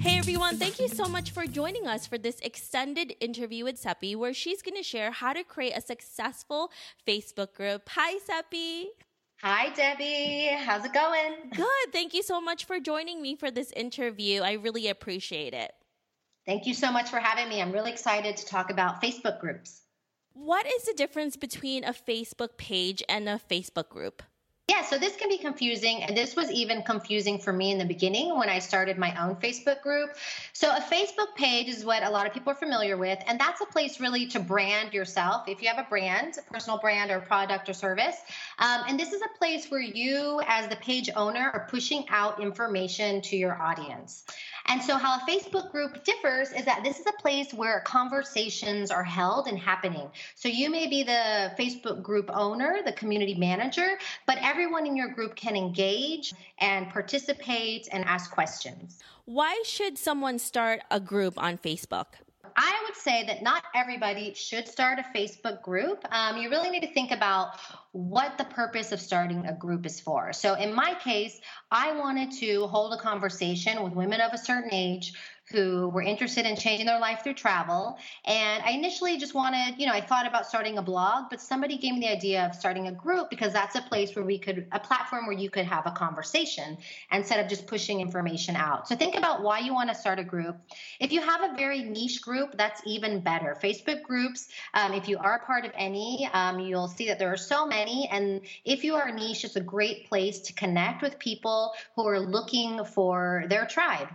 Hey everyone, thank you so much for joining us for this extended interview with Cepee, where she's going to share how to create a successful Facebook group. Hi, Cepee. Hi, Debbie. How's it going? Good. Thank you so much for joining me for this interview. I really appreciate it. Thank you so much for having me. I'm really excited to talk about Facebook groups. What is the difference between a Facebook page and a Facebook group? Yeah, so this can be confusing. And this was even confusing for me in the beginning when I started my own Facebook group. So, a Facebook page is what a lot of people are familiar with. And that's a place really to brand yourself. If you have a brand, a personal brand or product or service. Um, and this is a place where you, as the page owner, are pushing out information to your audience. And so, how a Facebook group differs is that this is a place where conversations are held and happening. So, you may be the Facebook group owner, the community manager, but everyone in your group can engage and participate and ask questions. Why should someone start a group on Facebook? I would say that not everybody should start a Facebook group. Um, you really need to think about what the purpose of starting a group is for. So, in my case, I wanted to hold a conversation with women of a certain age who were interested in changing their life through travel. And I initially just wanted, you know, I thought about starting a blog, but somebody gave me the idea of starting a group because that's a place where we could, a platform where you could have a conversation instead of just pushing information out. So think about why you want to start a group. If you have a very niche group, that's even better. Facebook groups, um, if you are part of any, um, you'll see that there are so many. And if you are niche, it's a great place to connect with people who are looking for their tribe.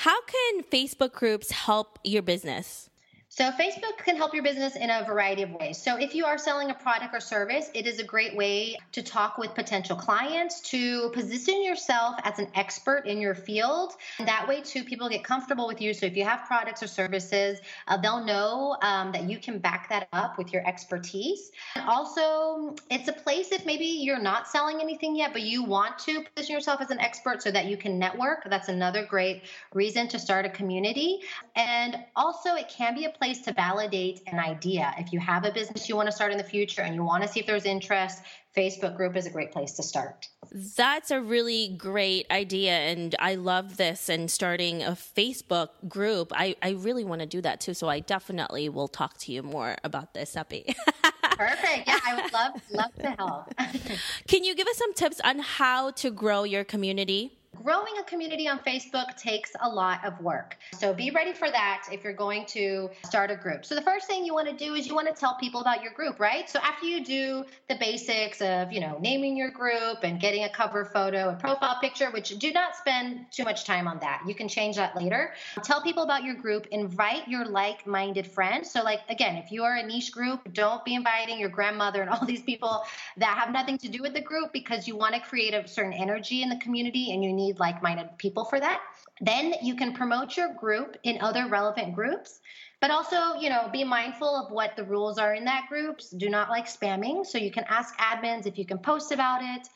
How can Facebook groups help your business? So, Facebook can help your business in a variety of ways. So, if you are selling a product or service, it is a great way to talk with potential clients, to position yourself as an expert in your field. And that way, too, people get comfortable with you. So, if you have products or services, uh, they'll know um, that you can back that up with your expertise. And also, it's a place if maybe you're not selling anything yet, but you want to position yourself as an expert so that you can network. That's another great reason to start a community. And also, it can be a place to validate an idea. If you have a business you want to start in the future and you want to see if there's interest, Facebook group is a great place to start. That's a really great idea. And I love this and starting a Facebook group. I, I really want to do that too. So I definitely will talk to you more about this, Cepee. Perfect. Yeah, I would love love to help. Can you give us some tips on how to grow your community? Growing a community on Facebook takes a lot of work. So be ready for that if you're going to start a group. So the first thing you want to do is you want to tell people about your group, right? So after you do the basics of, you know, naming your group and getting a cover photo and profile picture, which do not spend too much time on that. You can change that later. Tell people about your group, invite your like-minded friends. So like again, if you are a niche group, don't be inviting your grandmother and all these people that have nothing to do with the group because you want to create a certain energy in the community and you need need like minded people for that. Then you can promote your group in other relevant groups. But also, you know, be mindful of what the rules are in that groups. Do not like spamming. So you can ask admins if you can post about it,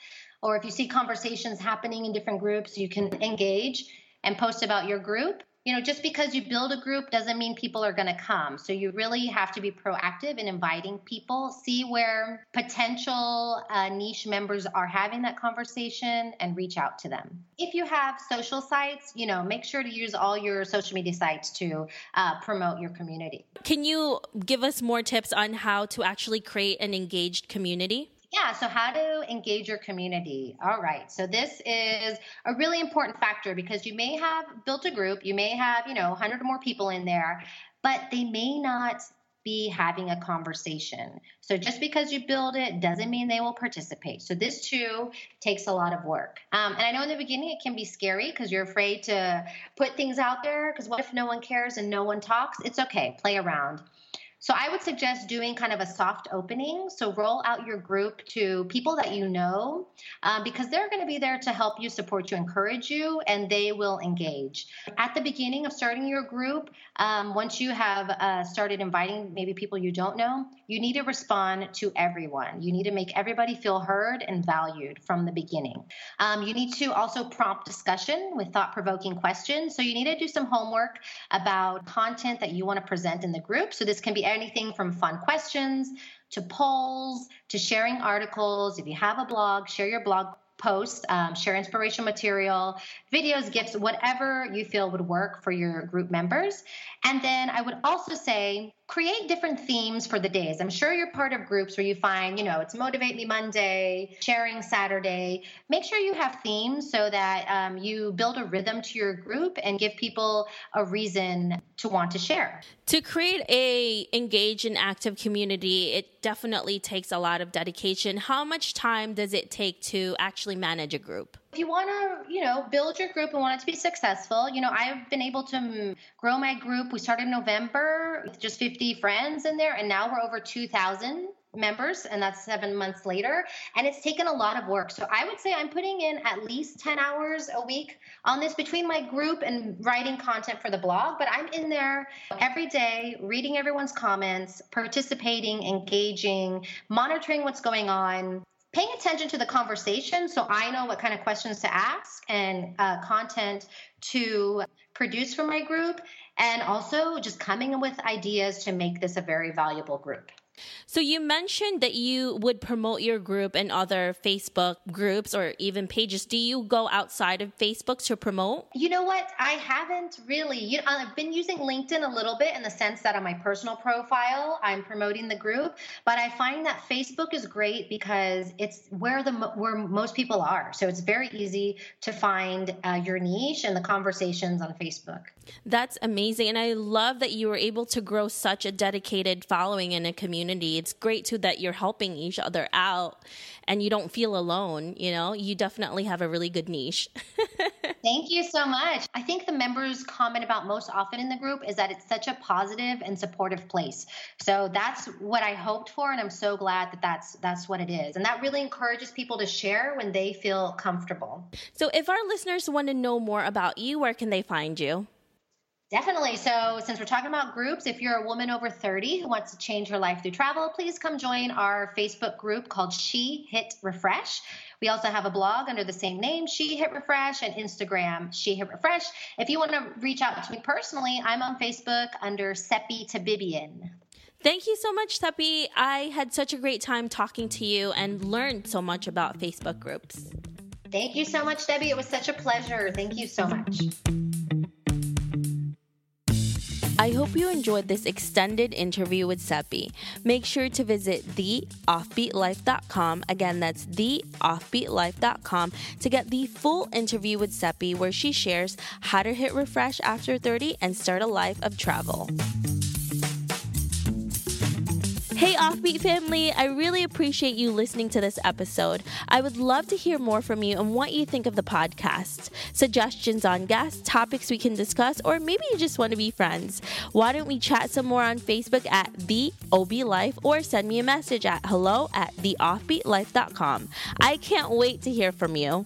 or if you see conversations happening in different groups, you can engage and post about your group you know, just because you build a group doesn't mean people are going to come. So you really have to be proactive in inviting people, see where potential uh, niche members are having that conversation and reach out to them. If you have social sites, you know, make sure to use all your social media sites to uh, promote your community. Can you give us more tips on how to actually create an engaged community? Yeah, so how to engage your community. All right. So this is a really important factor because you may have built a group, you may have, you know, 100 or more people in there, but they may not be having a conversation. So just because you build it doesn't mean they will participate. So this too takes a lot of work. Um, and I know in the beginning it can be scary because you're afraid to put things out there because what if no one cares and no one talks? It's okay, play around. So I would suggest doing kind of a soft opening. So roll out your group to people that you know um, because they're going to be there to help you, support you, encourage you, and they will engage. At the beginning of starting your group, um, once you have uh, started inviting maybe people you don't know, you need to respond to everyone. You need to make everybody feel heard and valued from the beginning. Um, you need to also prompt discussion with thought provoking questions. So you need to do some homework about content that you want to present in the group. So this can be anything from fun questions to polls to sharing articles. If you have a blog, share your blog post, um, share inspirational material, videos, gifts, whatever you feel would work for your group members. And then I would also say create different themes for the days. I'm sure you're part of groups where you find, you know, it's Motivate Me Monday, Sharing Saturday. Make sure you have themes so that um, you build a rhythm to your group and give people a reason to want to share. To create a engaged and active community, it definitely takes a lot of dedication. How much time does it take to actually manage a group? if you want to, you know, build your group and want it to be successful, you know, I've been able to grow my group. We started in November with just 50 friends in there, and now we're over 2,000 members, and that's seven months later. And it's taken a lot of work. So I would say I'm putting in at least 10 hours a week on this between my group and writing content for the blog. But I'm in there every day, reading everyone's comments, participating, engaging, monitoring what's going on paying attention to the conversation so I know what kind of questions to ask and uh, content to produce for my group, and also just coming with ideas to make this a very valuable group. So you mentioned that you would promote your group and other Facebook groups or even pages. Do you go outside of Facebook to promote? You know what? I haven't really. You know, I've been using LinkedIn a little bit in the sense that on my personal profile, I'm promoting the group, but I find that Facebook is great because it's where the where most people are. So it's very easy to find uh, your niche and the conversations on Facebook. That's amazing, and I love that you were able to grow such a dedicated following in a community community. It's great too that you're helping each other out and you don't feel alone. You know, you definitely have a really good niche. Thank you so much. I think the members comment about most often in the group is that it's such a positive and supportive place. So that's what I hoped for, and I'm so glad that that's that's what it is. And that really encourages people to share when they feel comfortable. So, if our listeners want to know more about you, where can they find you? Definitely. So, since we're talking about groups, if you're a woman over 30 who wants to change her life through travel, please come join our Facebook group called She Hit Refresh. We also have a blog under the same name, She Hit Refresh, and Instagram, She Hit Refresh. If you want to reach out to me personally, I'm on Facebook under Cepee Tabibian. Thank you so much, Cepee. I had such a great time talking to you and learned so much about Facebook groups. Thank you so much, Debbie. It was such a pleasure. Thank you so much. I hope you enjoyed this extended interview with Cepee. Make sure to visit theoffbeatlife.com. Again, that's theoffbeatlife.com to get the full interview with Cepee, where she shares how to hit refresh after 30 and start a life of travel. Hey, Offbeat family, I really appreciate you listening to this episode. I would love to hear more from you and what you think of the podcast. Suggestions on guests, topics we can discuss, or maybe you just want to be friends. Why don't we chat some more on Facebook at The OB Life or send me a message at hello at theoffbeatlife.com. I can't wait to hear from you.